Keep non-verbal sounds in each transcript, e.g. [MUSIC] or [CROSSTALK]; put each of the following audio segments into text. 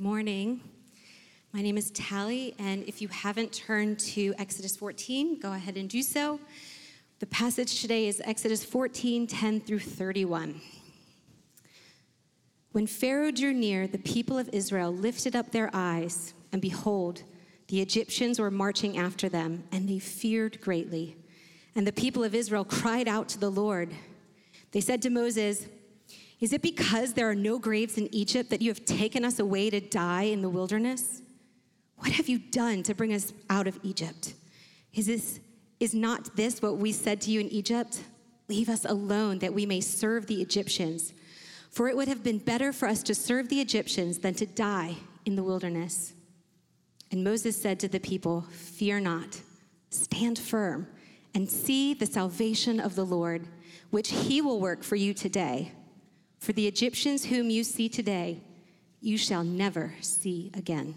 Good morning. My name is Tally, and if you haven't turned to Exodus 14, go ahead and do so. The passage today is Exodus 14 10 through 31. When Pharaoh drew near, the people of Israel lifted up their eyes, and behold, the Egyptians were marching after them, and they feared greatly. And the people of Israel cried out to the Lord. They said to Moses, Is it because there are no graves in Egypt that you have taken us away to die in the wilderness? What have you done to bring us out of Egypt? Is, this, is not this what we said to you in Egypt? Leave us alone that we may serve the Egyptians. For it would have been better for us to serve the Egyptians than to die in the wilderness. And Moses said to the people, Fear not, stand firm, and see the salvation of the Lord, which he will work for you today. For the Egyptians whom you see today, you shall never see again.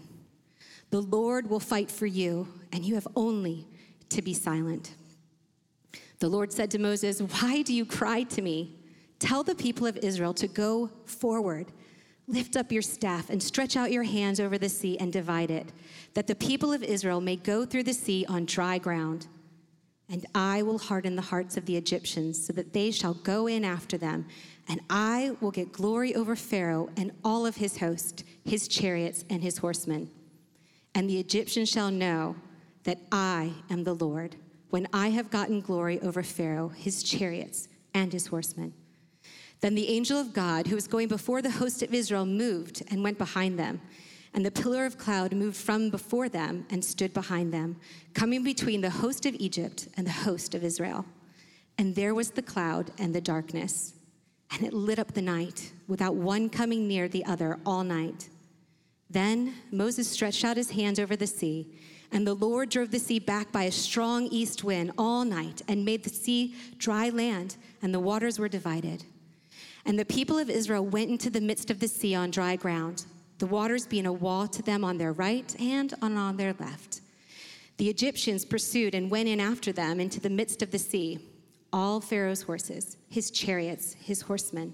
The Lord will fight for you, and you have only to be silent. The Lord said to Moses, Why do you cry to me? Tell the people of Israel to go forward. Lift up your staff and stretch out your hands over the sea and divide it, that the people of Israel may go through the sea on dry ground. And I will harden the hearts of the Egyptians so that they shall go in after them. And I will get glory over Pharaoh and all of his host, his chariots, and his horsemen. And the Egyptians shall know that I am the Lord when I have gotten glory over Pharaoh, his chariots, and his horsemen. Then the angel of God, who was going before the host of Israel, moved and went behind them. And the pillar of cloud moved from before them and stood behind them, coming between the host of Egypt and the host of Israel. And there was the cloud and the darkness, and it lit up the night, without one coming near the other all night. Then Moses stretched out his hand over the sea, and the Lord drove the sea back by a strong east wind all night and made the sea dry land, and the waters were divided. And the people of Israel went into the midst of the sea on dry ground, the waters being a wall to them on their right and on their left. The Egyptians pursued and went in after them into the midst of the sea, all Pharaoh's horses, his chariots, his horsemen.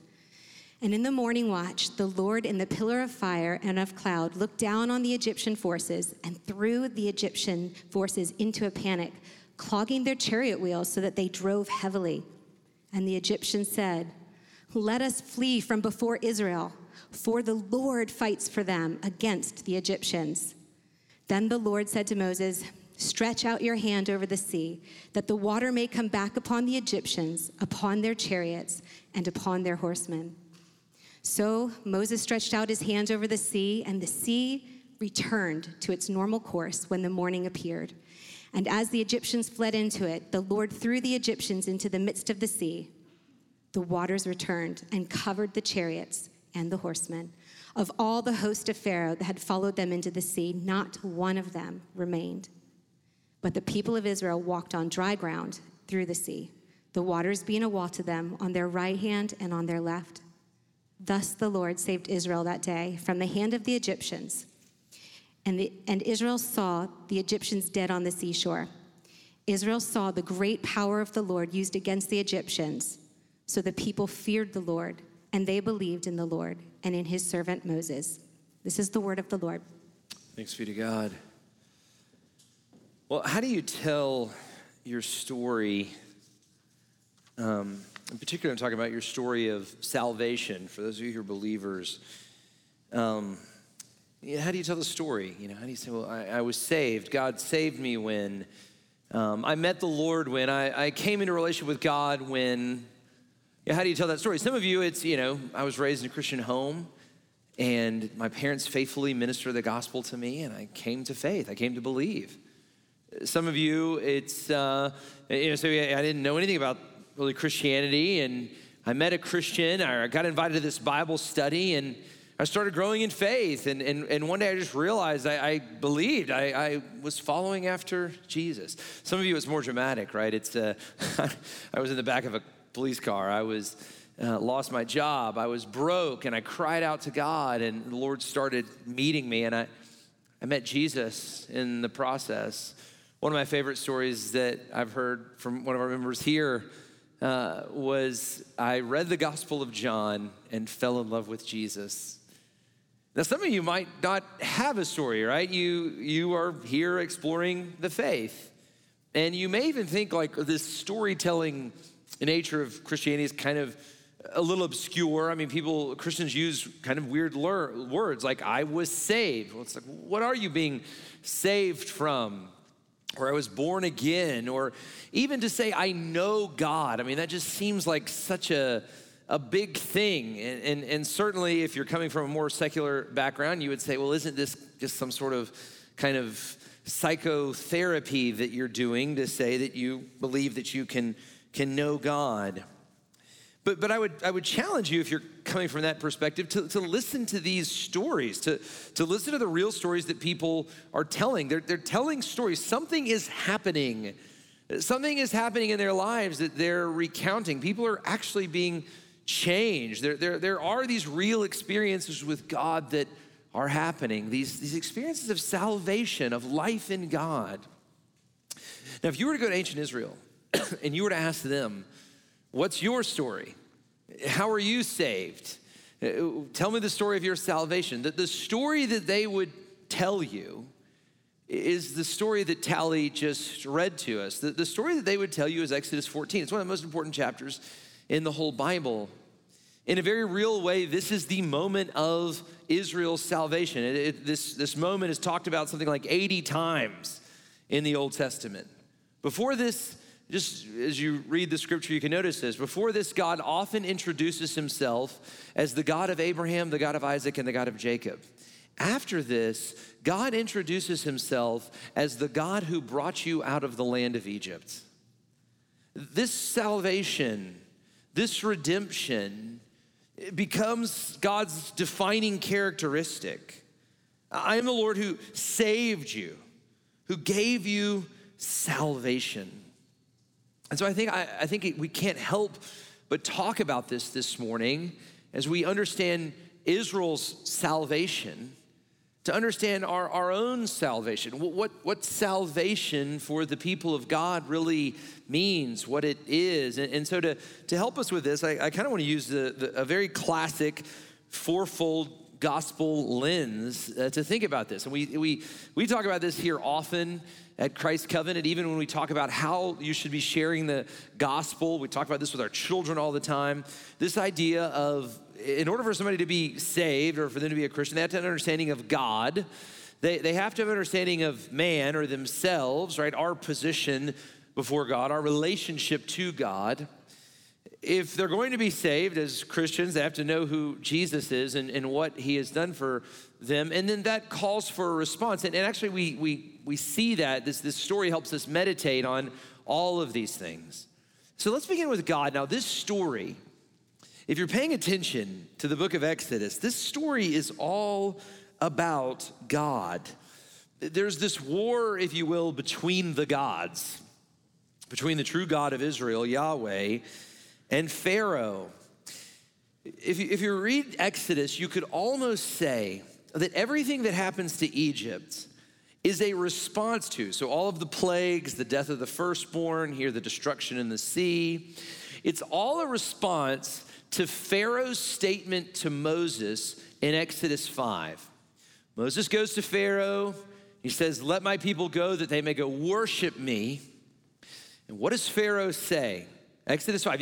And in the morning watch, the Lord in the pillar of fire and of cloud looked down on the Egyptian forces and threw the Egyptian forces into a panic, clogging their chariot wheels so that they drove heavily. And the Egyptians said, let us flee from before Israel, for the Lord fights for them against the Egyptians. Then the Lord said to Moses, Stretch out your hand over the sea, that the water may come back upon the Egyptians, upon their chariots, and upon their horsemen. So Moses stretched out his hand over the sea, and the sea returned to its normal course when the morning appeared. And as the Egyptians fled into it, the Lord threw the Egyptians into the midst of the sea the waters returned and covered the chariots and the horsemen. Of all the host of Pharaoh that had followed them into the sea, not one of them remained. But the people of Israel walked on dry ground through the sea, the waters being a wall to them on their right hand and on their left. Thus the Lord saved Israel that day from the hand of the Egyptians. And, the, and Israel saw the Egyptians dead on the seashore. Israel saw the great power of the Lord used against the Egyptians so the people feared the Lord, and they believed in the Lord and in his servant Moses. This is the word of the Lord. Thanks be to God. Well, how do you tell your story? Um, in particular, I'm talking about your story of salvation for those of you who are believers. Um, how do you tell the story? You know, how do you say, "Well, I, I was saved. God saved me when um, I met the Lord, when I, I came into relation with God, when yeah, how do you tell that story? Some of you, it's, you know, I was raised in a Christian home and my parents faithfully ministered the gospel to me and I came to faith. I came to believe. Some of you, it's, uh, you know, so I didn't know anything about really Christianity and I met a Christian. I got invited to this Bible study and I started growing in faith. And, and, and one day I just realized I, I believed, I, I, was following after Jesus. Some of you, it's more dramatic, right? It's, uh, [LAUGHS] I was in the back of a police car. I was uh, lost my job. I was broke, and I cried out to God, and the Lord started meeting me, and I, I met Jesus in the process. One of my favorite stories that I've heard from one of our members here uh, was I read the Gospel of John and fell in love with Jesus. Now, some of you might not have a story, right? You, you are here exploring the faith. And you may even think like this storytelling nature of Christianity is kind of a little obscure. I mean, people, Christians use kind of weird words like, I was saved. Well, it's like, what are you being saved from? Or I was born again, or even to say, I know God. I mean, that just seems like such a, a big thing. And, and, and certainly, if you're coming from a more secular background, you would say, well, isn't this just some sort of kind of psychotherapy that you're doing to say that you believe that you can, can know God? But, but I, would, I would challenge you, if you're coming from that perspective, to, to listen to these stories, to, to listen to the real stories that people are telling. They're, they're telling stories. Something is happening. Something is happening in their lives that they're recounting. People are actually being changed. There, there, there are these real experiences with God that are happening, these, these experiences of salvation, of life in God. Now, if you were to go to ancient Israel [COUGHS] and you were to ask them, What's your story? How are you saved? Uh, tell me the story of your salvation. The, the story that they would tell you is the story that Tally just read to us. The, the story that they would tell you is Exodus 14. It's one of the most important chapters in the whole Bible. In a very real way, this is the moment of Israel's salvation. It, it, this, this moment is talked about something like 80 times in the Old Testament. Before this, just as you read the scripture, you can notice this. Before this, God often introduces himself as the God of Abraham, the God of Isaac, and the God of Jacob. After this, God introduces himself as the God who brought you out of the land of Egypt. This salvation, this redemption, becomes God's defining characteristic. I am the Lord who saved you, who gave you salvation. And so I think, I, I think we can't help but talk about this this morning as we understand Israel's salvation, to understand our, our own salvation, what, what, what salvation for the people of God really means, what it is. And, and so to, to help us with this, I, I kind of want to use the, the, a very classic fourfold gospel lens uh, to think about this. And we, we, we talk about this here often at Christ Covenant, even when we talk about how you should be sharing the gospel. We talk about this with our children all the time. This idea of, in order for somebody to be saved or for them to be a Christian, they have to have an understanding of God. They, they have to have an understanding of man or themselves, right? Our position before God, our relationship to God if they're going to be saved as Christians, they have to know who Jesus is and, and what he has done for them. And then that calls for a response. And, and actually, we, we, we see that. This, this story helps us meditate on all of these things. So let's begin with God. Now, this story, if you're paying attention to the book of Exodus, this story is all about God. There's this war, if you will, between the gods, between the true God of Israel, Yahweh, and Pharaoh. If you, if you read Exodus, you could almost say that everything that happens to Egypt is a response to. So, all of the plagues, the death of the firstborn, here the destruction in the sea, it's all a response to Pharaoh's statement to Moses in Exodus 5. Moses goes to Pharaoh. He says, Let my people go that they may go worship me. And what does Pharaoh say? Exodus 5,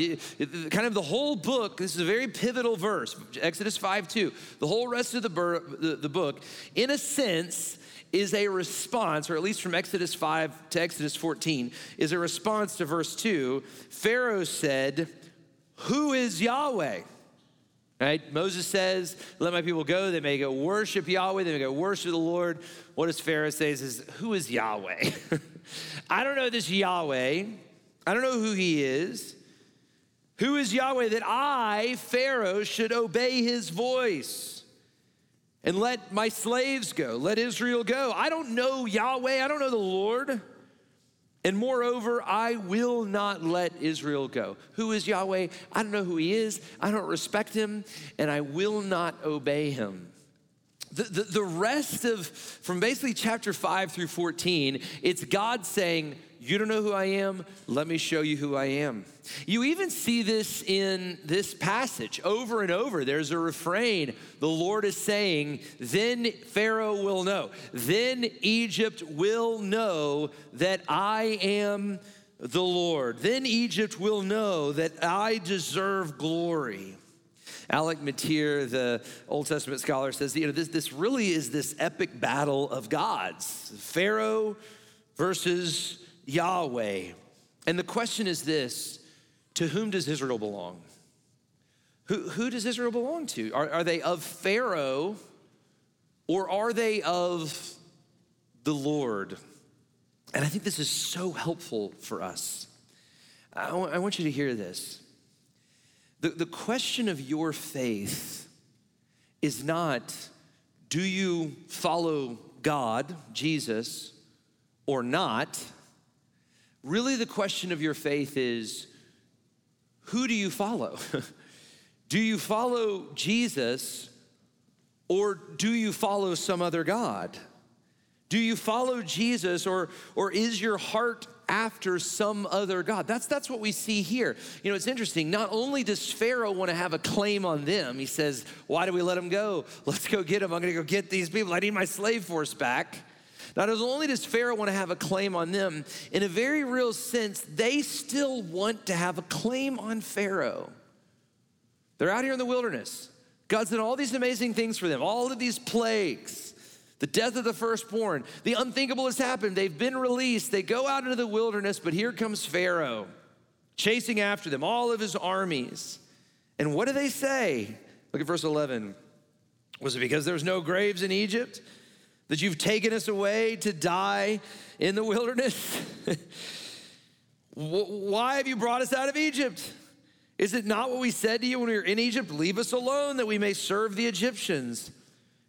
kind of the whole book, this is a very pivotal verse, Exodus 5 2. The whole rest of the, book, in a sense, is a response, or at least from Exodus 5 to Exodus 14, is a response to verse 2. Pharaoh said, Who is Yahweh? Right? Moses says, Let my people go. They may go worship Yahweh. They may go worship the Lord. What does Pharaoh say? Says, Who is Yahweh? [LAUGHS] I don't know this Yahweh. I don't know who he is. Who is Yahweh that I, Pharaoh, should obey his voice and let my slaves go, let Israel go? I don't know Yahweh, I don't know the Lord. And moreover, I will not let Israel go. Who is Yahweh? I don't know who he is. I don't respect him, and I will not obey him. the, the, the rest of, from basically chapter 5 through 14, it's God saying, You don't know who I am? Let me show you who I am. You even see this in this passage over and over. There's a refrain. The Lord is saying, Then Pharaoh will know. Then Egypt will know that I am the Lord. Then Egypt will know that I deserve glory. Alec Motyer, the Old Testament scholar, says, you know, this, this really is this epic battle of gods Pharaoh versus Yahweh. And the question is this to whom does Israel belong? Who, who does Israel belong to? Are, are they of Pharaoh or are they of the Lord? And I think this is so helpful for us. I, w- I want you to hear this. The, the question of your faith is not do you follow God, Jesus, or not? Really, the question of your faith is who do you follow? [LAUGHS] do you follow Jesus or do you follow some other God? Do you follow Jesus or, or is your heart after some other God. That's, that's what we see here. You know, it's interesting. Not only does Pharaoh want to have a claim on them, he says, Why do we let them go? Let's go get them. I'm going to go get these people. I need my slave force back. Not only does Pharaoh want to have a claim on them, in a very real sense, they still want to have a claim on Pharaoh. They're out here in the wilderness. God's done all these amazing things for them, all of these plagues the death of the firstborn. The unthinkable has happened. They've been released. They go out into the wilderness, but here comes Pharaoh chasing after them, all of his armies. And what do they say? Look at verse 11. Was it because there's no graves in Egypt that you've taken us away to die in the wilderness? [LAUGHS] Why have you brought us out of Egypt? Is it not what we said to you when we were in Egypt? Leave us alone that we may serve the Egyptians.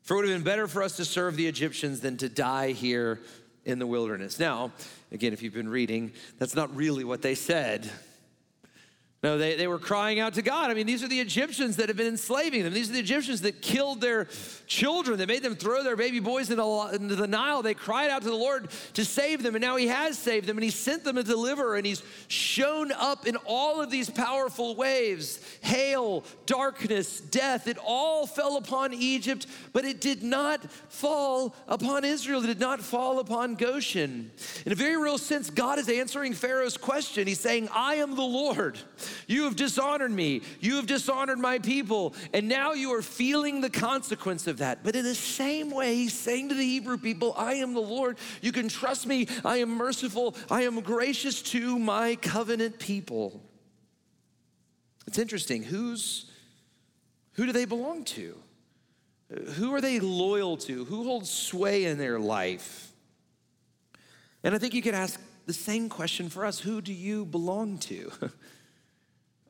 For it would have been better for us to serve the Egyptians than to die here in the wilderness. Now, again, if you've been reading, that's not really what they said. No, they, they were crying out to God. I mean, these are the Egyptians that have been enslaving them. These are the Egyptians that killed their children. They made them throw their baby boys into, into the Nile. They cried out to the Lord to save them, and now He has saved them, and He sent them a deliverer, and He's shown up in all of these powerful waves hail, darkness, death. It all fell upon Egypt, but it did not fall upon Israel. It did not fall upon Goshen. In a very real sense, God is answering Pharaoh's question. He's saying, I am the Lord. You have dishonored me. You have dishonored my people. And now you are feeling the consequence of that. But in the same way, he's saying to the Hebrew people, I am the Lord. You can trust me. I am merciful. I am gracious to my covenant people. It's interesting. Who's, who do they belong to? Who are they loyal to? Who holds sway in their life? And I think you could ask the same question for us Who do you belong to? [LAUGHS]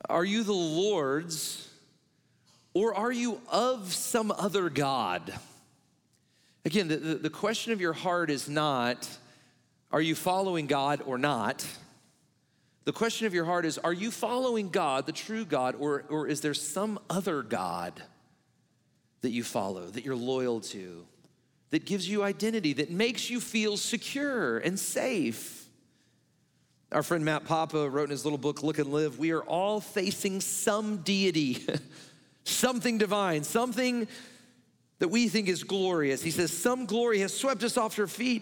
Are you the Lord's or are you of some other God? Again, the, the, question of your heart is not, are you following God or not? The question of your heart is, are you following God, the true God, or, or is there some other God that you follow, that you're loyal to, that gives you identity, that makes you feel secure and safe? Our friend Matt Papa wrote in his little book, Look and Live, we are all facing some deity, [LAUGHS] something divine, something that we think is glorious. He says, Some glory has swept us off our feet.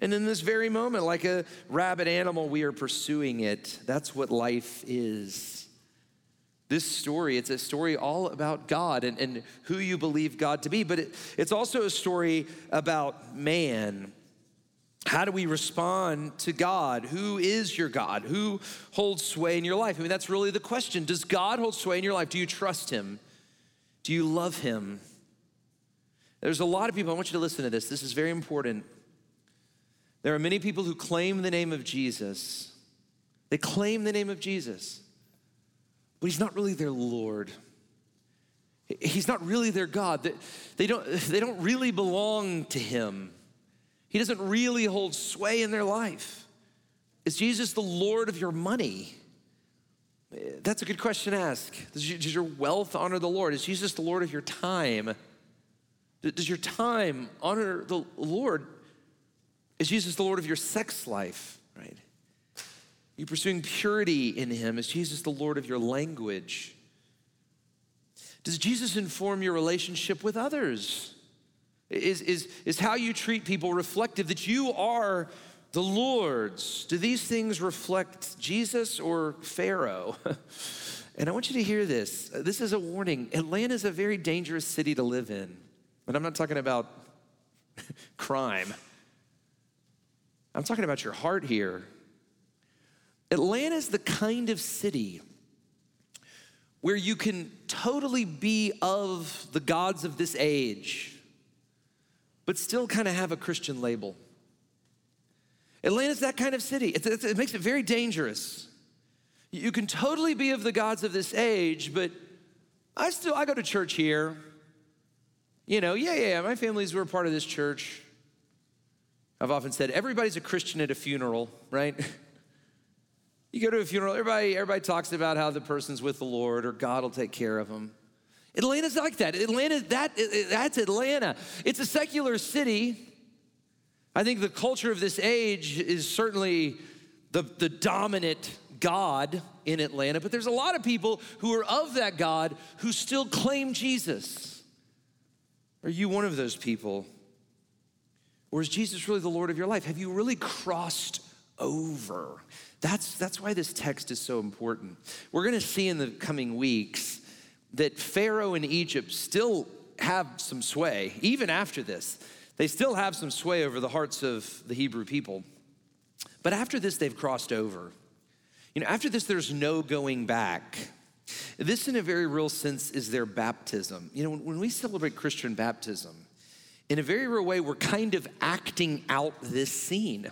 And in this very moment, like a rabid animal, we are pursuing it. That's what life is. This story, it's a story all about God and, and who you believe God to be, but it, it's also a story about man how do we respond to God? Who is your God? Who holds sway in your life? I mean, that's really the question. Does God hold sway in your life? Do you trust Him? Do you love Him? There's a lot of people, I want you to listen to this. This is very important. There are many people who claim the name of Jesus. They claim the name of Jesus, but He's not really their Lord. He's not really their God. They don't, they don't really belong to Him. He doesn't really hold sway in their life. Is Jesus the Lord of your money? That's a good question to ask. Does your wealth honor the Lord? Is Jesus the Lord of your time? Does your time honor the Lord? Is Jesus the Lord of your sex life, right? Are You pursuing purity in Him? Is Jesus the Lord of your language? Does Jesus inform your relationship with others? Is, is, is how you treat people reflective that you are the Lord's? Do these things reflect Jesus or Pharaoh? [LAUGHS] and I want you to hear this. This is a warning. Atlanta is a very dangerous city to live in. And I'm not talking about [LAUGHS] crime, I'm talking about your heart here. Atlanta is the kind of city where you can totally be of the gods of this age, but still kind of have a Christian label. Atlanta's that kind of city. It's, it's, it makes it very dangerous. You can totally be of the gods of this age, but I still I go to church here. You know, yeah, yeah, my family's we're part of this church. I've often said everybody's a Christian at a funeral, right? [LAUGHS] You go to a funeral, everybody, everybody talks about how the person's with the Lord or God will take care of them. Atlanta's like that. Atlanta, that, that's Atlanta. It's a secular city. I think the culture of this age is certainly the, the dominant God in Atlanta, but there's a lot of people who are of that God who still claim Jesus. Are you one of those people? Or is Jesus really the Lord of your life? Have you really crossed over? That's, that's why this text is so important. We're going to see in the coming weeks that Pharaoh and Egypt still have some sway, even after this. They still have some sway over the hearts of the Hebrew people. But after this, they've crossed over. You know, after this, there's no going back. This, in a very real sense, is their baptism. You know, when we celebrate Christian baptism, in a very real way, we're kind of acting out this scene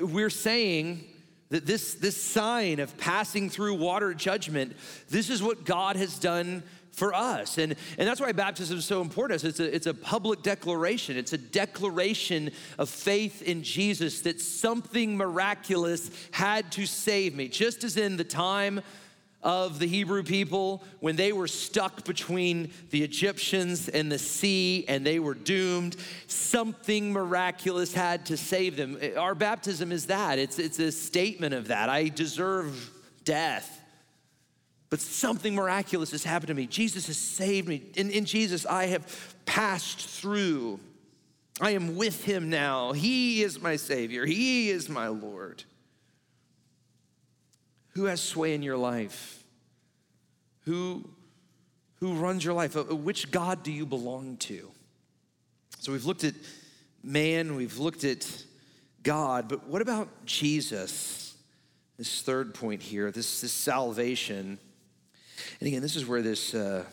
we're saying that this, this sign of passing through water judgment, this is what God has done for us. And, and that's why baptism is so important. It's a, it's a public declaration, it's a declaration of faith in Jesus that something miraculous had to save me. Just as in the time of the Hebrew people when they were stuck between the Egyptians and the sea and they were doomed. Something miraculous had to save them. Our baptism is that. It's, it's a statement of that. I deserve death. But something miraculous has happened to me. Jesus has saved me. In, in Jesus, I have passed through. I am with him now. He is my Savior, He is my Lord. Who has sway in your life? Who, who runs your life? Uh, which God do you belong to? So we've looked at man, we've looked at God, but what about Jesus? This third point here, this, this salvation. And again, this is where this, uh,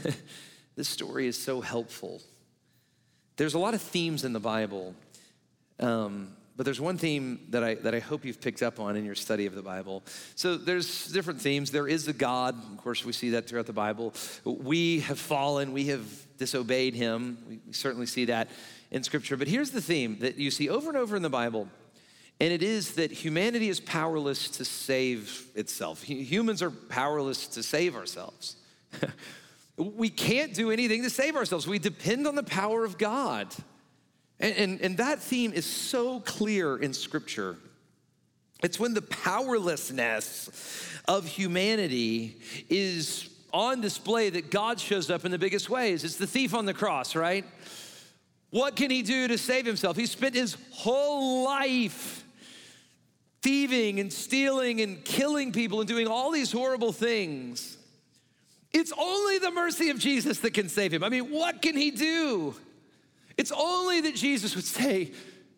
[LAUGHS] this story is so helpful. There's a lot of themes in the Bible. Um, but there's one theme that I, that I hope you've picked up on in your study of the Bible. So there's different themes. There is a God. Of course, we see that throughout the Bible. We have fallen, we have disobeyed him. We, we certainly see that in Scripture. But here's the theme that you see over and over in the Bible. And it is that humanity is powerless to save itself. Humans are powerless to save ourselves. [LAUGHS] we can't do anything to save ourselves. We depend on the power of God. And, and, and that theme is so clear in Scripture. It's when the powerlessness of humanity is on display that God shows up in the biggest ways. It's the thief on the cross, right? What can he do to save himself? He spent his whole life thieving and stealing and killing people and doing all these horrible things. It's only the mercy of Jesus that can save him. I mean, what can he do? It's only that Jesus would say,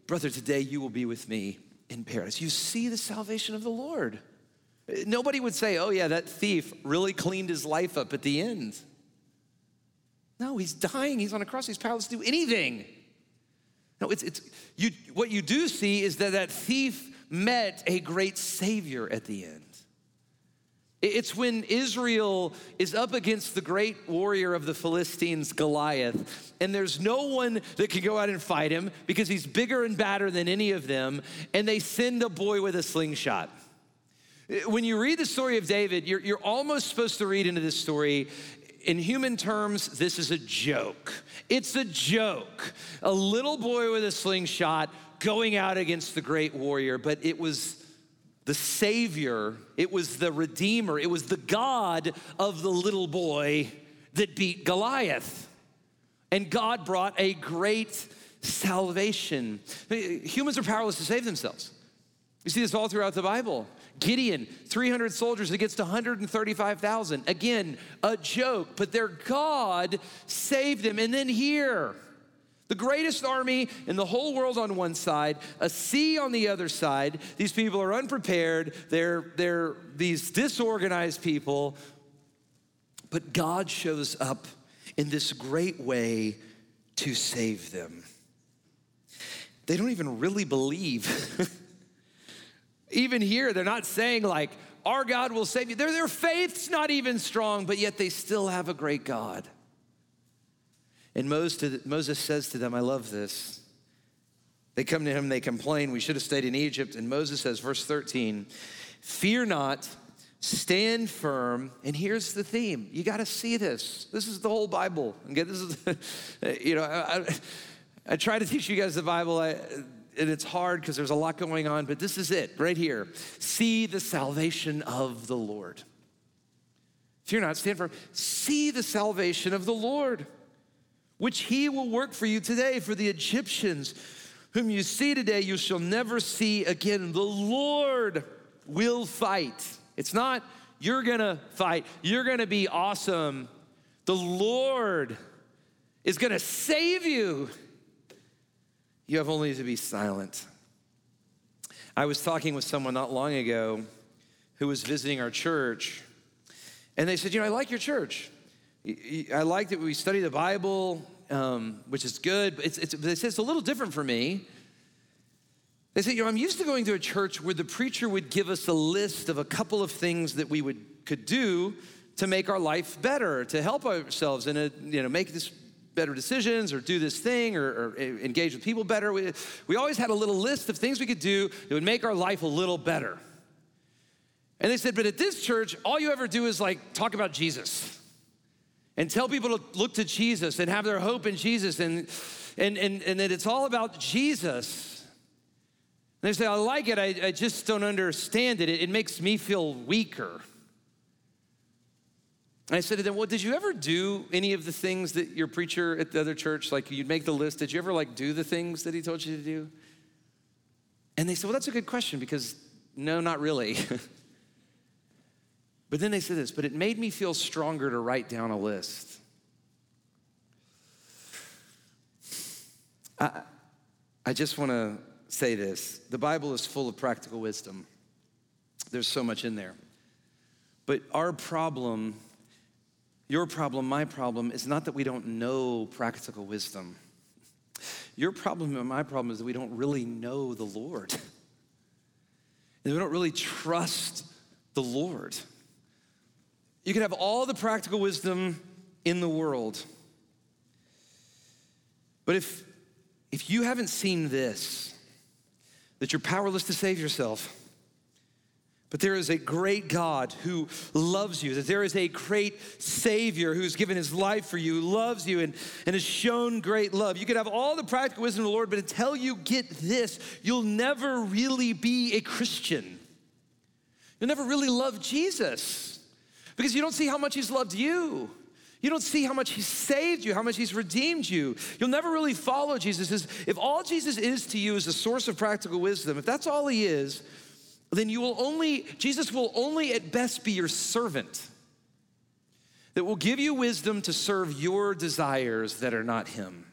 Brother, today you will be with me in paradise. You see the salvation of the Lord. Nobody would say, Oh, yeah, that thief really cleaned his life up at the end. No, he's dying. He's on a cross. He's powerless to do anything. No, it's, it's you, what you do see is that that thief met a great Savior at the end. It's when Israel is up against the great warrior of the Philistines, Goliath, and there's no one that can go out and fight him because he's bigger and badder than any of them, and they send a boy with a slingshot. When you read the story of David, you're, you're almost supposed to read into this story in human terms, this is a joke. It's a joke. A little boy with a slingshot going out against the great warrior, but it was the Savior, it was the Redeemer, it was the God of the little boy that beat Goliath. And God brought a great salvation. Humans are powerless to save themselves. You see this all throughout the Bible. Gideon, 300 soldiers against 135,000. Again, a joke, but their God saved them. And then here, the greatest army in the whole world on one side, a sea on the other side. These people are unprepared. They're, they're these disorganized people. But God shows up in this great way to save them. They don't even really believe. [LAUGHS] even here, they're not saying, like, our God will save you. Their, their faith's not even strong, but yet they still have a great God. And Moses says to them, I love this. They come to him, they complain, we should have stayed in Egypt. And Moses says, verse 13, Fear not, stand firm. And here's the theme you got to see this. This is the whole Bible. Okay, this is, [LAUGHS] you know, I, I, I, try to teach you guys the Bible. I, and it's hard because there's a lot going on, but this is it right here. See the salvation of the Lord. Fear not, stand firm. See the salvation of the Lord which he will work for you today. For the Egyptians whom you see today, you shall never see again. The Lord will fight. It's not you're gonna fight, you're gonna be awesome. The Lord is gonna save you. You have only to be silent. I was talking with someone not long ago who was visiting our church, and they said, You know, I like your church. I like that we study the Bible, um, which is good. But it's, it's, it's a little different for me. They say, you know, I'm used to going to a church where the preacher would give us a list of a couple of things that we would could do to make our life better, to help ourselves and you know make this better decisions or do this thing or, or, engage with people better. We, we always had a little list of things we could do that would make our life a little better. And they said, but at this church, all you ever do is like talk about Jesus and tell people to look to Jesus and have their hope in Jesus and, and, and, and that it's all about Jesus. And they say, I like it, I, I just don't understand it. it. It makes me feel weaker. And I said to them, Well, did you ever do any of the things that your preacher at the other church, like you'd make the list, did you ever like do the things that he told you to do? And they said, Well, that's a good question because no, not really. [LAUGHS] But then they said this, but it made me feel stronger to write down a list. I, I just want to say this the Bible is full of practical wisdom, there's so much in there. But our problem, your problem, my problem, is not that we don't know practical wisdom. Your problem and my problem is that we don't really know the Lord. And we don't really trust the Lord. You can have all the practical wisdom in the world. But if, if you haven't seen this, that you're powerless to save yourself, but there is a great God who loves you, that there is a great Savior who's given his life for you, loves you, and, and has shown great love. You could have all the practical wisdom of the Lord, but until you get this, you'll never really be a Christian. You'll never really love Jesus because you don't see how much He's loved you. You don't see how much He's saved you, how much He's redeemed you. You'll never really follow Jesus. If all Jesus is to you is a source of practical wisdom, if that's all He is, then you will only, Jesus will only at best be your servant that will give you wisdom to serve your desires that are not Him.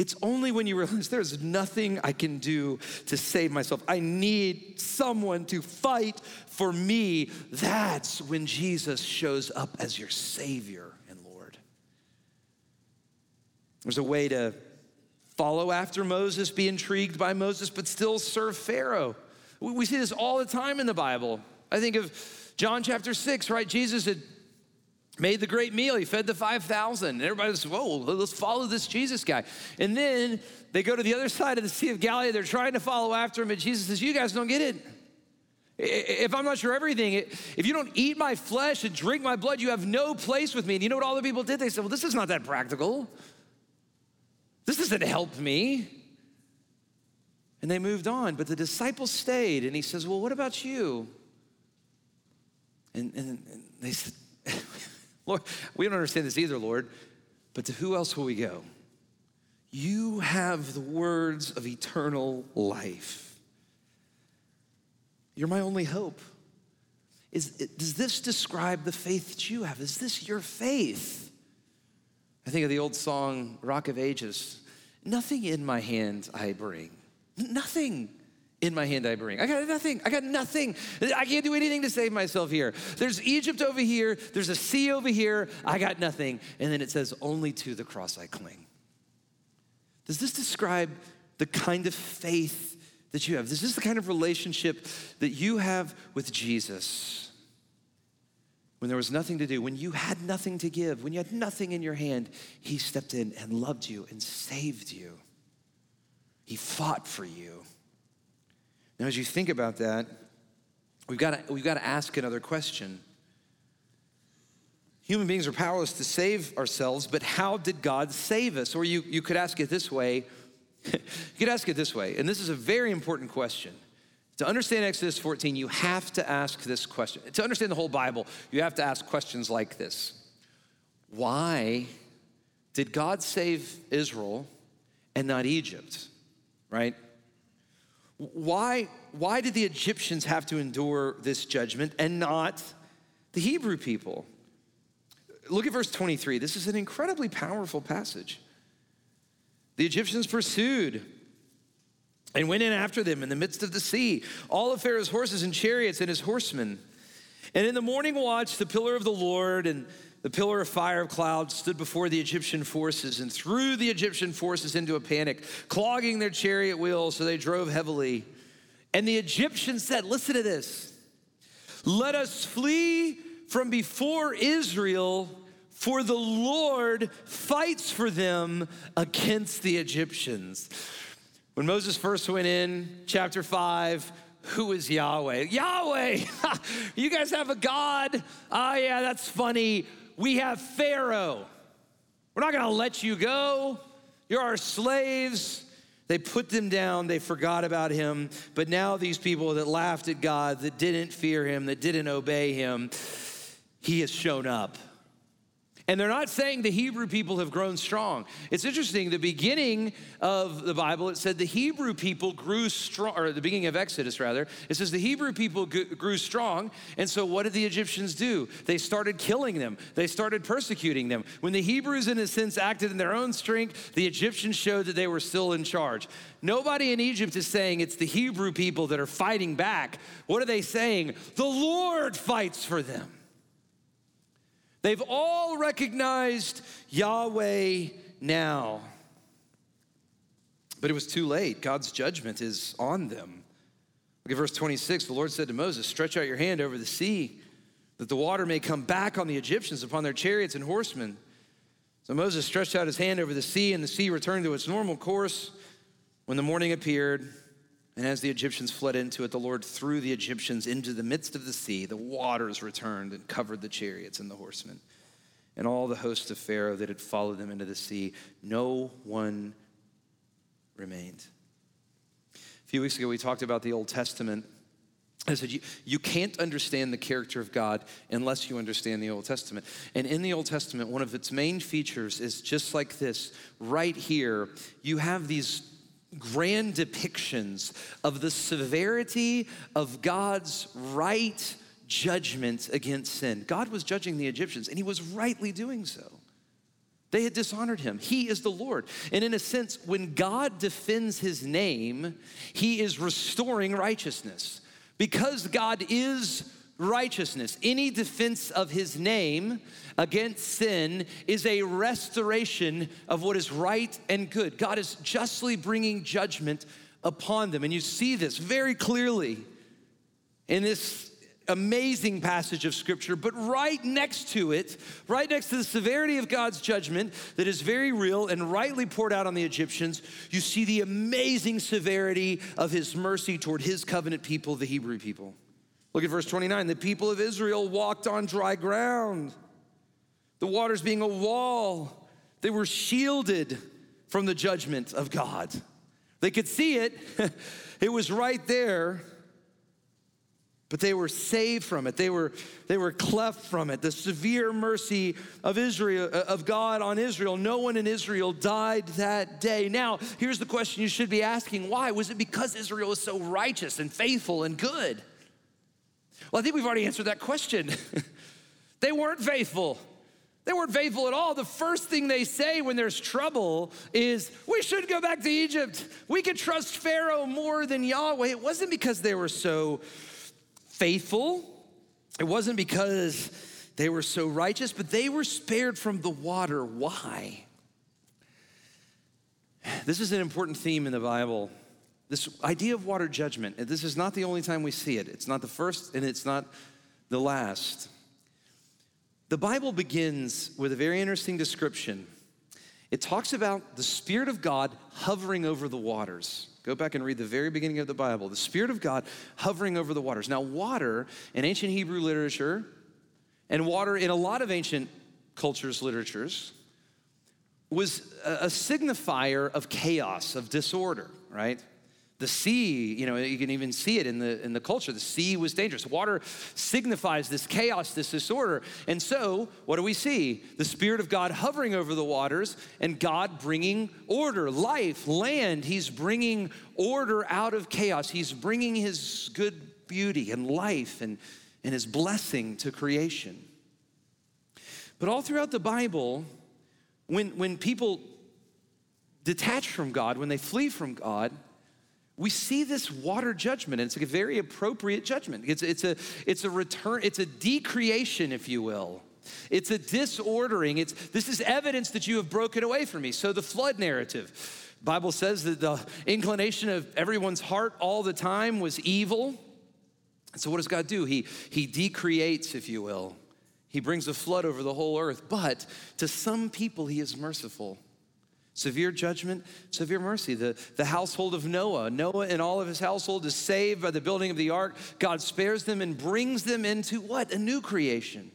It's only when you realize there's nothing I can do to save myself. I need someone to fight for me. That's when Jesus shows up as your Savior and Lord. There's a way to follow after Moses, be intrigued by Moses, but still serve Pharaoh. We see this all the time in the Bible. I think of John chapter 6, right? Jesus had made the great meal. He fed the 5,000. And everybody was, whoa, let's follow this Jesus guy. And then they go to the other side of the Sea of Galilee. They're trying to follow after him. And Jesus says, You guys don't get it. If I'm not sure everything, if you don't eat my flesh and drink my blood, you have no place with me. And you know what all the people did? They said, Well, this is not that practical. This doesn't help me. And they moved on. But the disciples stayed. And he says, Well, what about you? And, and, and they said, [LAUGHS] Lord, we don't understand this either, Lord. But to who else will we go? You have the words of eternal life. You're my only hope. Is, does this describe the faith that you have? Is this your faith? I think of the old song, Rock of Ages. Nothing in my hand I bring. Nothing in my hand I bring. I got nothing. I got nothing. I can't do anything to save myself here. There's Egypt over here, there's a sea over here. I got nothing. And then it says, Only to the cross I cling. Does this describe the kind of faith that you have. This is the kind of relationship that you have with Jesus. When there was nothing to do, when you had nothing to give, when you had nothing in your hand, He stepped in and loved you and saved you. He fought for you. Now, as you think about that, we've got to, we've got to ask another question. Human beings are powerless to save ourselves, but how did God save us? Or you, you could ask it this way [LAUGHS] you could ask it this way, and this is a very important question. To understand Exodus 14, you have to ask this question. To understand the whole Bible, you have to ask questions like this Why did God save Israel and not Egypt? Right? Why, why did the Egyptians have to endure this judgment and not the Hebrew people? Look at verse 23. This is an incredibly powerful passage. The Egyptians pursued and went in after them in the midst of the sea, all of Pharaoh's horses and chariots and his horsemen. And in the morning watch, the pillar of the Lord and the pillar of fire of cloud stood before the Egyptian forces and threw the Egyptian forces into a panic, clogging their chariot wheels so they drove heavily. And the Egyptians said, Listen to this, let us flee from before Israel for the Lord fights for them against the Egyptians. When Moses first went in, chapter 5, who is Yahweh? Yahweh! [LAUGHS] you guys have a God? Oh, yeah, that's funny. We have Pharaoh. We're not gonna let you go. You're our slaves. They put them down, they forgot about him. But now, these people that laughed at God, that didn't fear him, that didn't obey him, he has shown up. And they're not saying the Hebrew people have grown strong. It's interesting, the beginning of the Bible, it said the Hebrew people grew strong, or the beginning of Exodus, rather, it says the Hebrew people grew strong. And so what did the Egyptians do? They started killing them, they started persecuting them. When the Hebrews, in a sense, acted in their own strength, the Egyptians showed that they were still in charge. Nobody in Egypt is saying it's the Hebrew people that are fighting back. What are they saying? The Lord fights for them. They've all recognized Yahweh now. But it was too late. God's judgment is on them. Look at verse 26. The Lord said to Moses, Stretch out your hand over the sea, that the water may come back on the Egyptians, upon their chariots and horsemen. So Moses stretched out his hand over the sea, and the sea returned to its normal course. When the morning appeared, and as the Egyptians fled into it, the Lord threw the Egyptians into the midst of the sea. The waters returned and covered the chariots and the horsemen and all the host of Pharaoh that had followed them into the sea. No one remained. A few weeks ago, we talked about the Old Testament. I said, you, you can't understand the character of God unless you understand the Old Testament. And in the Old Testament, one of its main features is just like this. Right here, you have these grand depictions of the severity of God's right judgment against sin. God was judging the Egyptians, and he was rightly doing so. They had dishonored him. He is the Lord. And in a sense, when God defends his name, he is restoring righteousness. Because God is righteousness, any defense of his name against sin is a restoration of what is right and good. God is justly bringing judgment upon them. And you see this very clearly in this amazing passage of scripture, but right next to it, right next to the severity of God's judgment that is very real and rightly poured out on the Egyptians, you see the amazing severity of his mercy toward his covenant people, the Hebrew people. Look at verse 29. The people of Israel walked on dry ground, the waters being a wall. They were shielded from the judgment of God. They could see it, [LAUGHS] it was right there, but they were saved from it. They were, they were cleft from it. The severe mercy of Israel, uh, of God on Israel. No one in Israel died that day. Now, here's the question you should be asking why? Was it because Israel was so righteous and faithful and good? Well, I think we've already answered that question. [LAUGHS] they weren't faithful. They weren't faithful at all. The first thing they say when there's trouble is, We should go back to Egypt. We could trust Pharaoh more than Yahweh. It wasn't because they were so faithful, it wasn't because they were so righteous, but they were spared from the water. Why? This is an important theme in the Bible. This idea of water judgment, this is not the only time we see it. It's not the first and it's not the last. The Bible begins with a very interesting description. It talks about the Spirit of God hovering over the waters. Go back and read the very beginning of the Bible. The Spirit of God hovering over the waters. Now, water in ancient Hebrew literature and water in a lot of ancient cultures, literatures, was a signifier of chaos, of disorder, right? The sea, you know, you can even see it in the, in the culture. The sea was dangerous. Water signifies this chaos, this disorder. And so, what do we see? The Spirit of God hovering over the waters and God bringing order, life, land. He's bringing order out of chaos. He's bringing His good beauty and life and, and His blessing to creation. But all throughout the Bible, when, when people detach from God, when they flee from God, we see this water judgment, and it's a very appropriate judgment. It's, it's, a, it's a return, it's a decreation, if you will. It's a disordering. It's, this is evidence that you have broken away from me. So the flood narrative. Bible says that the inclination of everyone's heart all the time was evil. And So what does God do? He, he decreates, if you will. He brings a flood over the whole earth. But to some people, he is merciful. Severe judgment, severe mercy. The, the household of Noah. Noah and all of his household is saved by the building of the ark. God spares them and brings them into what? A new creation.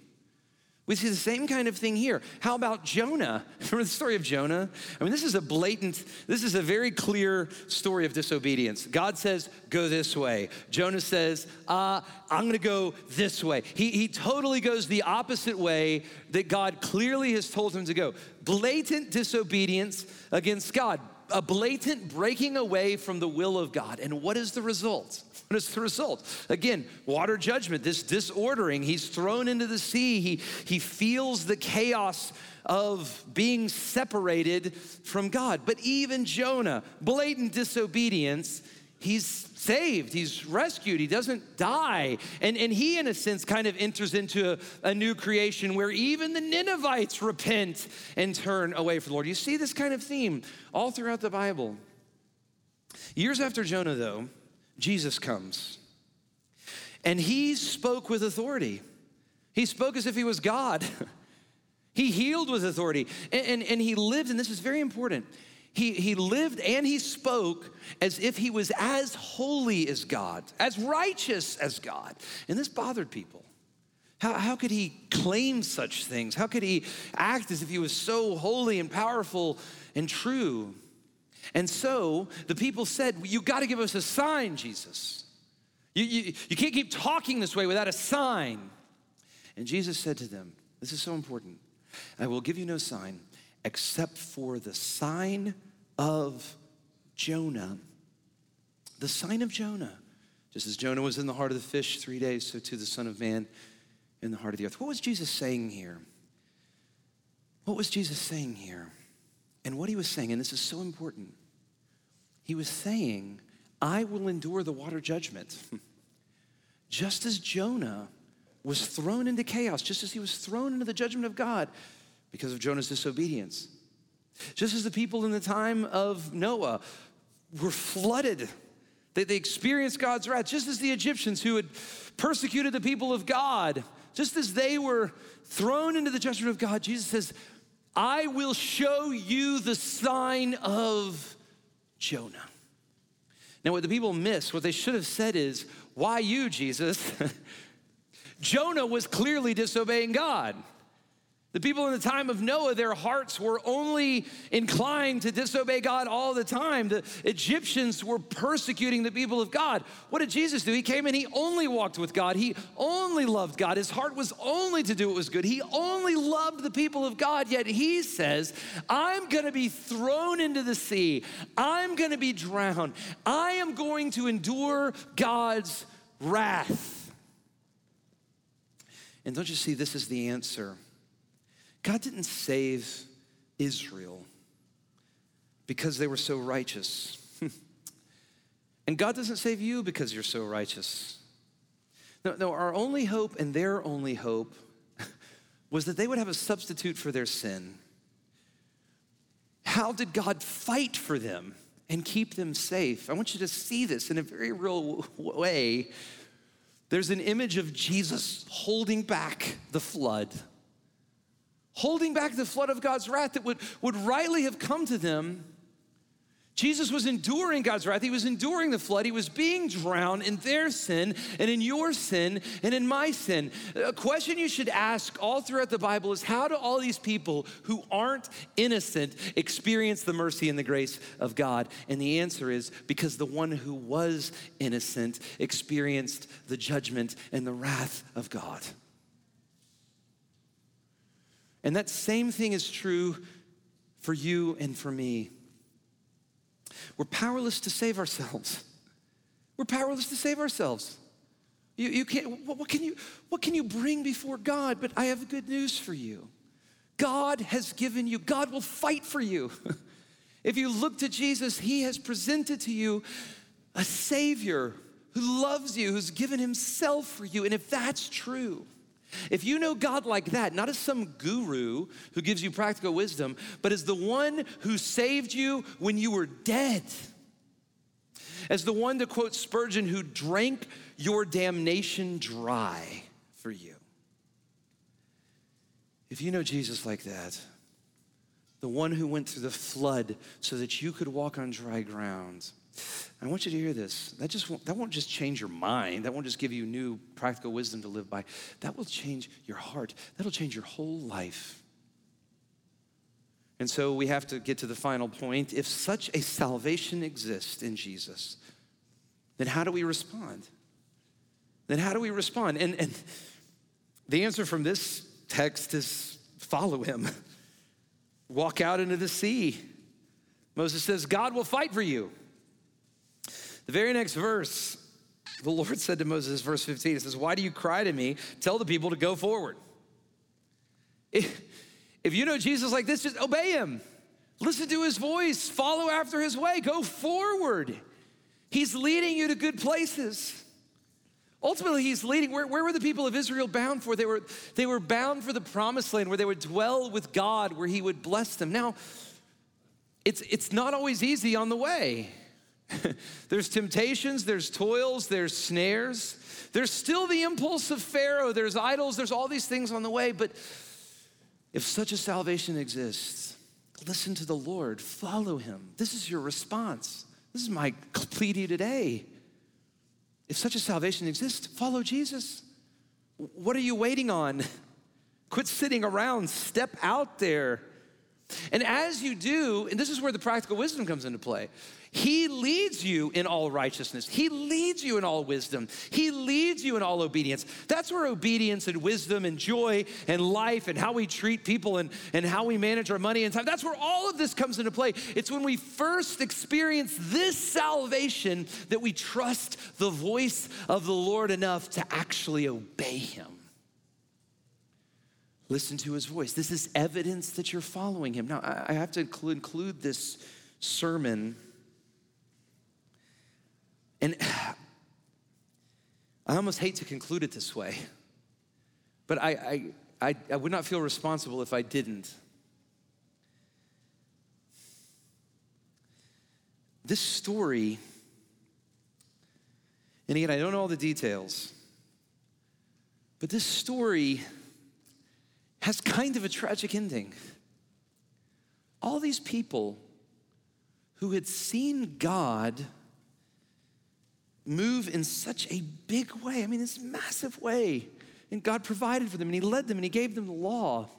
We see the same kind of thing here. How about Jonah? [LAUGHS] Remember the story of Jonah? I mean, this is a blatant, this is a very clear story of disobedience. God says, go this way. Jonah says, uh, I'm gonna go this way. He, he totally goes the opposite way that God clearly has told him to go. Blatant disobedience against God a blatant breaking away from the will of God. And what is the result? What is the result? Again, water judgment, this disordering. He's thrown into the sea. He, he feels the chaos of being separated from God. But even Jonah, blatant disobedience, he's saved, he's rescued, he doesn't die. And, and he, in a sense, kind of enters into a, a, new creation where even the Ninevites repent and turn away from the Lord. You see this kind of theme all throughout the Bible. Years after Jonah, though, Jesus comes. And he spoke with authority. He spoke as if he was God. [LAUGHS] he healed with authority. And, and, and he lived, and this is very important he, he lived and he spoke as if he was as holy as God, as righteous as God. And this bothered people. How, how could he claim such things? How could he act as if he was so holy and powerful and true? And so the people said, You got to give us a sign, Jesus. You, you, you can't keep talking this way without a sign. And Jesus said to them, This is so important. I will give you no sign except for the sign of Jonah. The sign of Jonah. Just as Jonah was in the heart of the fish three days, so too the Son of Man in the heart of the earth. What was Jesus saying here? What was Jesus saying here? And what he was saying, and this is so important, he was saying, I will endure the water judgment. [LAUGHS] just as Jonah was thrown into chaos, just as he was thrown into the judgment of God because of Jonah's disobedience. Just as the people in the time of Noah were flooded, they, they experienced God's wrath, just as the Egyptians who had persecuted the people of God, just as they were thrown into the judgment of God, Jesus says, I will show you the sign of Jonah. Now, what the people miss, what they should have said is, Why you, Jesus? [LAUGHS] Jonah was clearly disobeying God. The people in the time of Noah, their hearts were only inclined to disobey God all the time. The Egyptians were persecuting the people of God. What did Jesus do? He came and he only walked with God. He only loved God. His heart was only to do what was good. He only loved the people of God. Yet he says, I'm going to be thrown into the sea. I'm going to be drowned. I am going to endure God's wrath. And don't you see, this is the answer God didn't save Israel because they were so righteous. [LAUGHS] and God doesn't save you because you're so righteous. No, no, our only hope and their only hope [LAUGHS] was that they would have a substitute for their sin. How did God fight for them and keep them safe? I want you to see this in a very real way. There's an image of Jesus holding back the flood holding back the flood of God's wrath that would, would rightly have come to them. Jesus was enduring God's wrath. He was enduring the flood. He was being drowned in their sin and in your sin and in my sin. A question you should ask all throughout the Bible is how do all these people who aren't innocent experience the mercy and the grace of God? And the answer is because the one who was innocent experienced the judgment and the wrath of God. And that same thing is true for you and for me. We're powerless to save ourselves. We're powerless to save ourselves. You, you can't, what, what, can you, what can you bring before God? But I have good news for you. God has given you, God will fight for you. [LAUGHS] if you look to Jesus, He has presented to you a Savior who loves you, who's given Himself for you. And if that's true, if you know God like that, not as some guru who gives you practical wisdom, but as the one who saved you when you were dead, as the one, to quote Spurgeon, who drank your damnation dry for you. If you know Jesus like that, the one who went through the flood so that you could walk on dry ground, I want you to hear this. That just won't, that won't just change your mind. That won't just give you new practical wisdom to live by. That will change your heart. That'll change your whole life. And so we have to get to the final point. If such a salvation exists in Jesus, then how do we respond? Then how do we respond? And, and the answer from this text is follow him. [LAUGHS] Walk out into the sea. Moses says, God will fight for you. The very next verse, the Lord said to Moses, verse 15, it says, Why do you cry to me? Tell the people to go forward. If, if you know Jesus like this, just obey him. Listen to his voice, follow after his way, go forward. He's leading you to good places. Ultimately, he's leading. Where, where, were the people of Israel bound for? They were, they were bound for the promised land where they would dwell with God, where he would bless them. Now, it's, it's not always easy on the way. [LAUGHS] there's temptations, there's toils, there's snares. There's still the impulse of Pharaoh, there's idols, there's all these things on the way. But if such a salvation exists, listen to the Lord, follow him. This is your response. This is my plea to you today. If such a salvation exists, follow Jesus. What are you waiting on? [LAUGHS] Quit sitting around, step out there. And as you do, and this is where the practical wisdom comes into play, he leads you in all righteousness. He leads you in all wisdom. He leads you in all obedience. That's where obedience and wisdom and joy and life and how we treat people and, and how we manage our money and time, that's where all of this comes into play. It's when we first experience this salvation that we trust the voice of the Lord enough to actually obey Him. Listen to His voice. This is evidence that you're following Him. Now, I have to include this sermon and [SIGHS] I almost hate to conclude it this way, but I, I, I, I would not feel responsible if I didn't. This story, and again, I don't know all the details, but this story has kind of a tragic ending. All these people who had seen God move in such a big way. I mean, this massive way. And God provided for them and He led them and He gave them the law.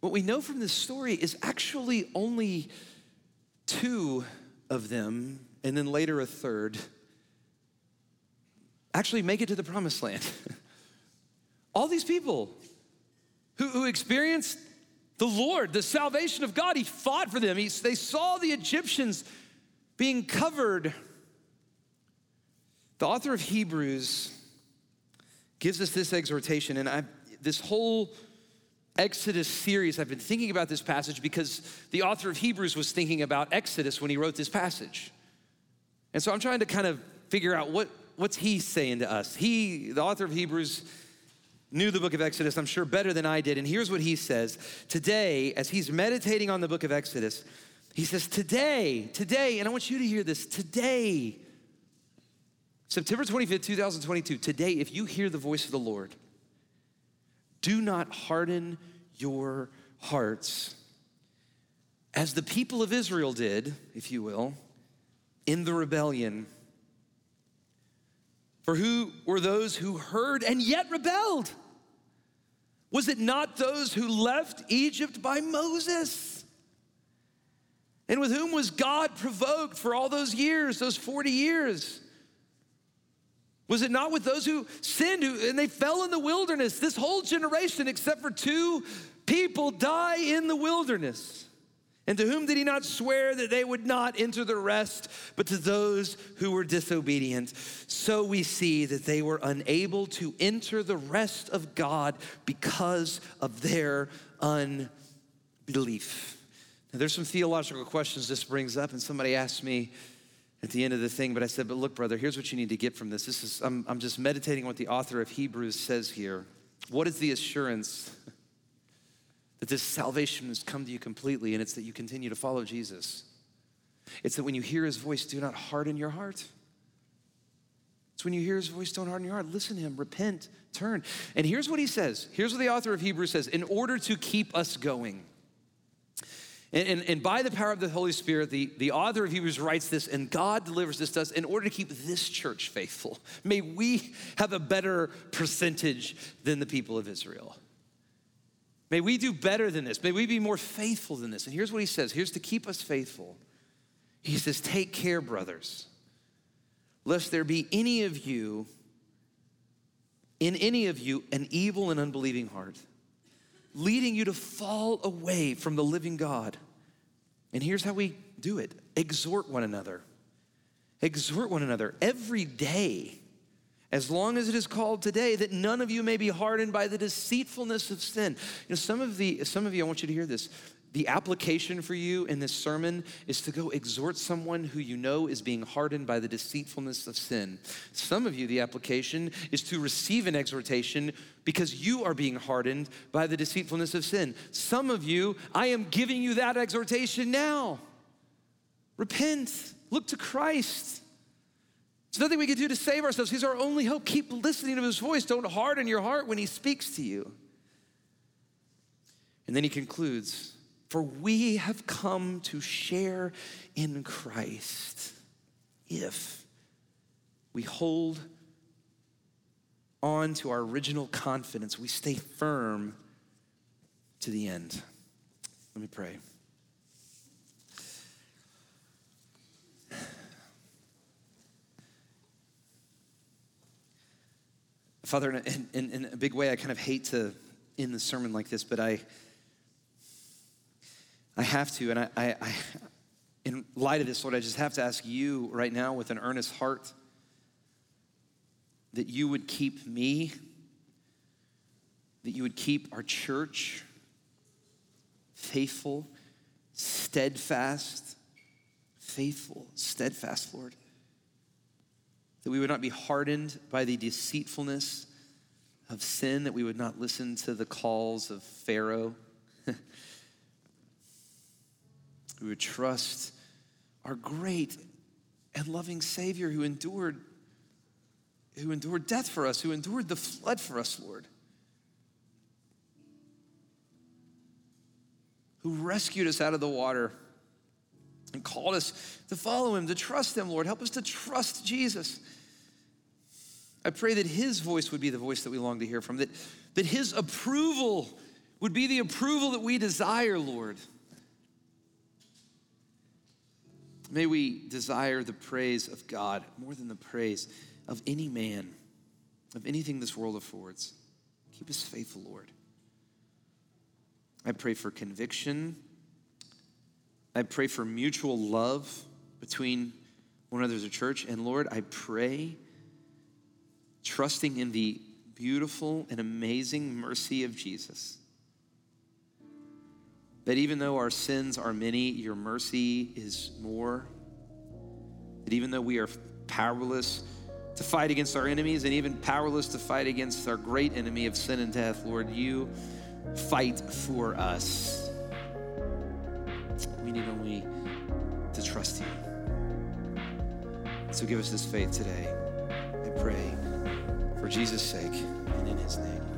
What we know from this story is actually only two of them, and then later a third, actually make it to the promised land. [LAUGHS] All these people who, who experienced the Lord, the salvation of God, He fought for them. He, they saw the Egyptians being covered. The author of Hebrews gives us this exhortation, and I, this whole Exodus series, I've been thinking about this passage because the author of Hebrews was thinking about Exodus when he wrote this passage. And so I'm trying to kind of figure out what, what's he saying to us. He, the author of Hebrews, knew the book of Exodus, I'm sure, better than I did. And here's what he says Today, as he's meditating on the book of Exodus, he says, Today, today, and I want you to hear this today, September 25th, 2022, today, if you hear the voice of the Lord, do not harden your hearts as the people of Israel did, if you will, in the rebellion. For who were those who heard and yet rebelled? Was it not those who left Egypt by Moses? And with whom was God provoked for all those years, those 40 years? Was it not with those who sinned who, and they fell in the wilderness? This whole generation, except for two people, die in the wilderness. And to whom did he not swear that they would not enter the rest, but to those who were disobedient? So we see that they were unable to enter the rest of God because of their unbelief. Now, there's some theological questions this brings up, and somebody asked me, at the end of the thing, but I said, but look, brother, here's what you need to get from this. This is, I'm, I'm just meditating on what the author of Hebrews says here. What is the assurance that this salvation has come to you completely and it's that you continue to follow Jesus? It's that when you hear his voice, do not harden your heart. It's when you hear his voice, don't harden your heart. Listen to him, repent, turn. And here's what he says. Here's what the author of Hebrews says in order to keep us going. And, and, and, by the power of the Holy Spirit, the, the author of Hebrews writes this, and God delivers this to us in order to keep this church faithful. May we have a better percentage than the people of Israel. May we do better than this. May we be more faithful than this. And here's what he says here's to keep us faithful. He says, Take care, brothers, lest there be any of you, in any of you, an evil and unbelieving heart leading you to fall away from the living God. And here's how we do it exhort one another. Exhort one another every day, as long as it is called today, that none of you may be hardened by the deceitfulness of sin. You know, some of the some of you, I want you to hear this. The application for you in this sermon is to go exhort someone who you know is being hardened by the deceitfulness of sin. Some of you, the application is to receive an exhortation because you are being hardened by the deceitfulness of sin. Some of you, I am giving you that exhortation now. Repent, look to Christ. There's nothing we can do to save ourselves. He's our only hope. Keep listening to his voice. Don't harden your heart when he speaks to you. And then he concludes for we have come to share in Christ if we hold on to our original confidence, we stay firm to the end. Let me pray. Father, in, in, in, a big way, I kind of hate to end the sermon like this, but I, I have to, and I, I, I, in light of this, Lord, I just have to ask you right now with an earnest heart that you would keep me, that you would keep our church faithful, steadfast, faithful, steadfast, Lord. That we would not be hardened by the deceitfulness of sin, that we would not listen to the calls of Pharaoh. [LAUGHS] We would trust our great and loving Savior who endured, who endured death for us, who endured the flood for us, Lord. Who rescued us out of the water and called us to follow him, to trust him, Lord. Help us to trust Jesus. I pray that his voice would be the voice that we long to hear from, that, that his approval would be the approval that we desire, Lord. May we desire the praise of God more than the praise of any man, of anything this world affords. Keep us faithful, Lord. I pray for conviction. I pray for mutual love between one another as a church. And Lord, I pray, trusting in the beautiful and amazing mercy of Jesus, that even though our sins are many, your mercy is more. That even though we are powerless to fight against our enemies and even powerless to fight against our great enemy of sin and death, Lord, you fight for us. We need only to trust you. So give us this faith today. I pray for Jesus' sake and in his name.